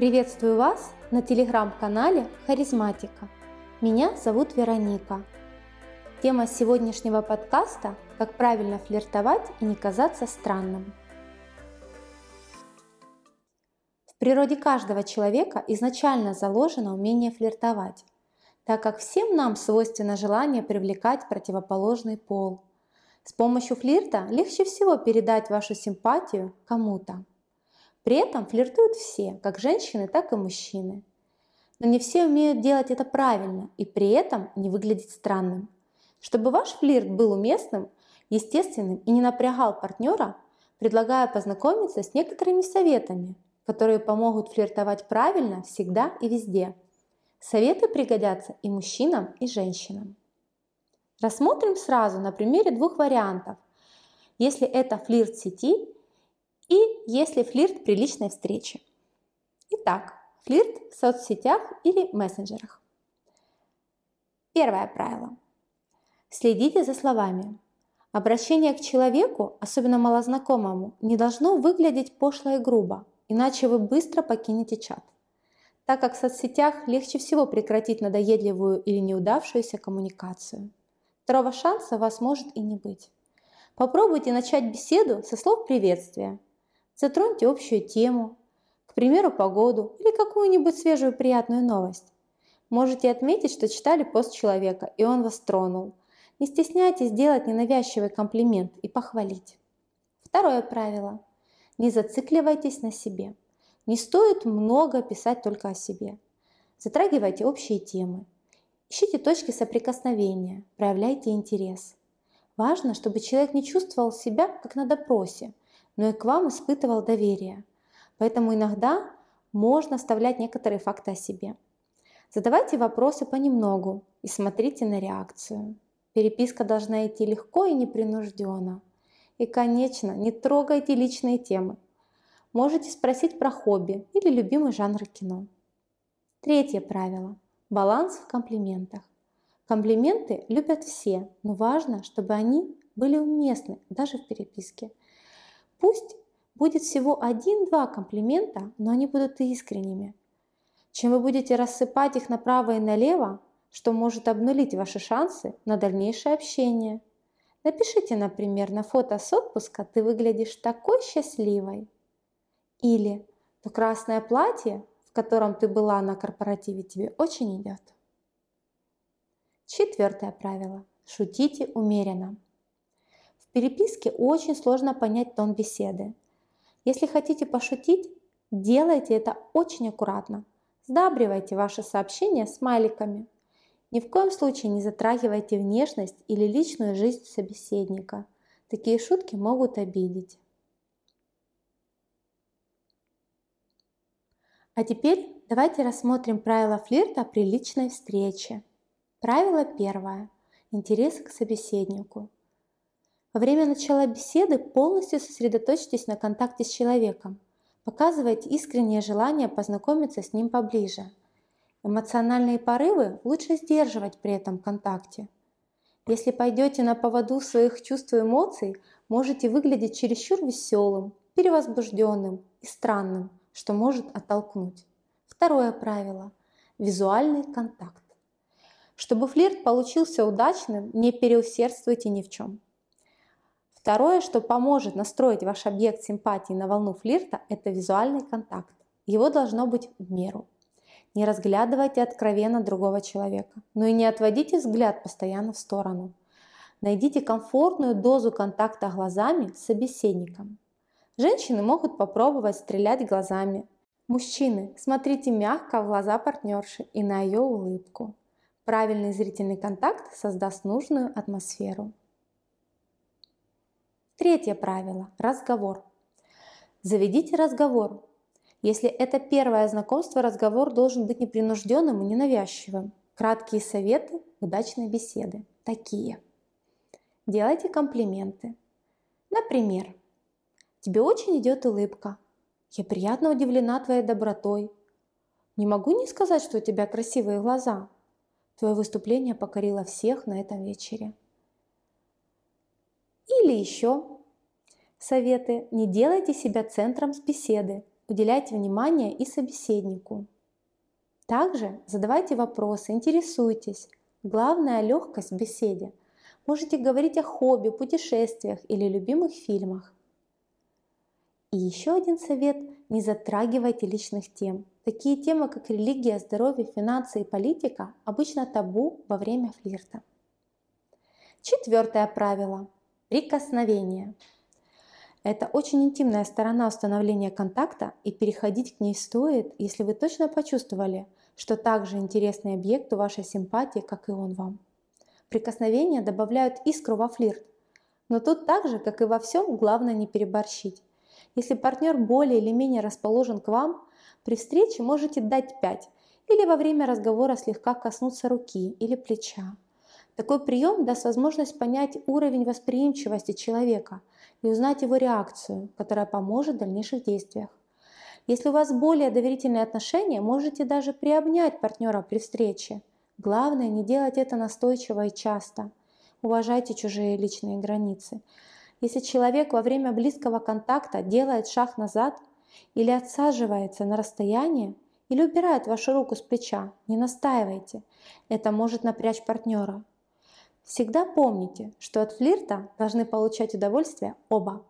Приветствую вас на телеграм-канале Харизматика. Меня зовут Вероника. Тема сегодняшнего подкаста – как правильно флиртовать и не казаться странным. В природе каждого человека изначально заложено умение флиртовать, так как всем нам свойственно желание привлекать противоположный пол. С помощью флирта легче всего передать вашу симпатию кому-то. При этом флиртуют все, как женщины, так и мужчины. Но не все умеют делать это правильно и при этом не выглядеть странным. Чтобы ваш флирт был уместным, естественным и не напрягал партнера, предлагаю познакомиться с некоторыми советами, которые помогут флиртовать правильно всегда и везде. Советы пригодятся и мужчинам, и женщинам. Рассмотрим сразу на примере двух вариантов. Если это флирт сети и если флирт при личной встрече. Итак, флирт в соцсетях или мессенджерах. Первое правило. Следите за словами. Обращение к человеку, особенно малознакомому, не должно выглядеть пошло и грубо, иначе вы быстро покинете чат. Так как в соцсетях легче всего прекратить надоедливую или неудавшуюся коммуникацию. Второго шанса у вас может и не быть. Попробуйте начать беседу со слов приветствия – Затроньте общую тему, к примеру, погоду или какую-нибудь свежую приятную новость. Можете отметить, что читали пост человека, и он вас тронул. Не стесняйтесь сделать ненавязчивый комплимент и похвалить. Второе правило. Не зацикливайтесь на себе. Не стоит много писать только о себе. Затрагивайте общие темы. Ищите точки соприкосновения, проявляйте интерес. Важно, чтобы человек не чувствовал себя как на допросе, но и к вам испытывал доверие. Поэтому иногда можно вставлять некоторые факты о себе. Задавайте вопросы понемногу и смотрите на реакцию. Переписка должна идти легко и непринужденно. И, конечно, не трогайте личные темы. Можете спросить про хобби или любимый жанр кино. Третье правило. Баланс в комплиментах. Комплименты любят все, но важно, чтобы они были уместны даже в переписке. Пусть будет всего один-два комплимента, но они будут искренними. Чем вы будете рассыпать их направо и налево, что может обнулить ваши шансы на дальнейшее общение. Напишите, например, на фото с отпуска «Ты выглядишь такой счастливой» или «То красное платье, в котором ты была на корпоративе, тебе очень идет». Четвертое правило. Шутите умеренно переписке очень сложно понять тон беседы. Если хотите пошутить, делайте это очень аккуратно. Сдабривайте ваши сообщения смайликами. Ни в коем случае не затрагивайте внешность или личную жизнь собеседника. Такие шутки могут обидеть. А теперь давайте рассмотрим правила флирта при личной встрече. Правило первое. Интерес к собеседнику. Во время начала беседы полностью сосредоточьтесь на контакте с человеком. Показывайте искреннее желание познакомиться с ним поближе. Эмоциональные порывы лучше сдерживать при этом контакте. Если пойдете на поводу своих чувств и эмоций, можете выглядеть чересчур веселым, перевозбужденным и странным, что может оттолкнуть. Второе правило – визуальный контакт. Чтобы флирт получился удачным, не переусердствуйте ни в чем. Второе, что поможет настроить ваш объект симпатии на волну флирта, это визуальный контакт. Его должно быть в меру. Не разглядывайте откровенно другого человека, но и не отводите взгляд постоянно в сторону. Найдите комфортную дозу контакта глазами с собеседником. Женщины могут попробовать стрелять глазами. Мужчины, смотрите мягко в глаза партнерши и на ее улыбку. Правильный зрительный контакт создаст нужную атмосферу. Третье правило – разговор. Заведите разговор. Если это первое знакомство, разговор должен быть непринужденным и ненавязчивым. Краткие советы удачной беседы. Такие. Делайте комплименты. Например, тебе очень идет улыбка. Я приятно удивлена твоей добротой. Не могу не сказать, что у тебя красивые глаза. Твое выступление покорило всех на этом вечере. Или еще советы. Не делайте себя центром с беседы. Уделяйте внимание и собеседнику. Также задавайте вопросы, интересуйтесь. Главное – легкость в беседе. Можете говорить о хобби, путешествиях или любимых фильмах. И еще один совет – не затрагивайте личных тем. Такие темы, как религия, здоровье, финансы и политика, обычно табу во время флирта. Четвертое правило – прикосновение. Это очень интимная сторона установления контакта, и переходить к ней стоит, если вы точно почувствовали, что также интересный объект у вашей симпатии, как и он вам. Прикосновения добавляют искру во флирт, но тут так же, как и во всем, главное не переборщить. Если партнер более или менее расположен к вам, при встрече можете дать 5 или во время разговора слегка коснуться руки или плеча. Такой прием даст возможность понять уровень восприимчивости человека и узнать его реакцию, которая поможет в дальнейших действиях. Если у вас более доверительные отношения, можете даже приобнять партнера при встрече. Главное не делать это настойчиво и часто. Уважайте чужие личные границы. Если человек во время близкого контакта делает шаг назад или отсаживается на расстояние, или убирает вашу руку с плеча, не настаивайте. Это может напрячь партнера. Всегда помните, что от флирта должны получать удовольствие оба.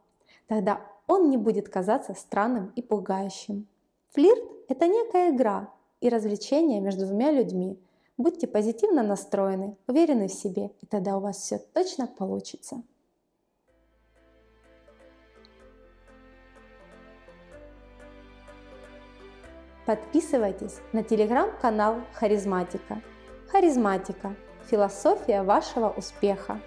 Тогда он не будет казаться странным и пугающим. Флирт – это некая игра и развлечение между двумя людьми. Будьте позитивно настроены, уверены в себе, и тогда у вас все точно получится. Подписывайтесь на телеграм-канал Харизматика. Харизматика – философия вашего успеха.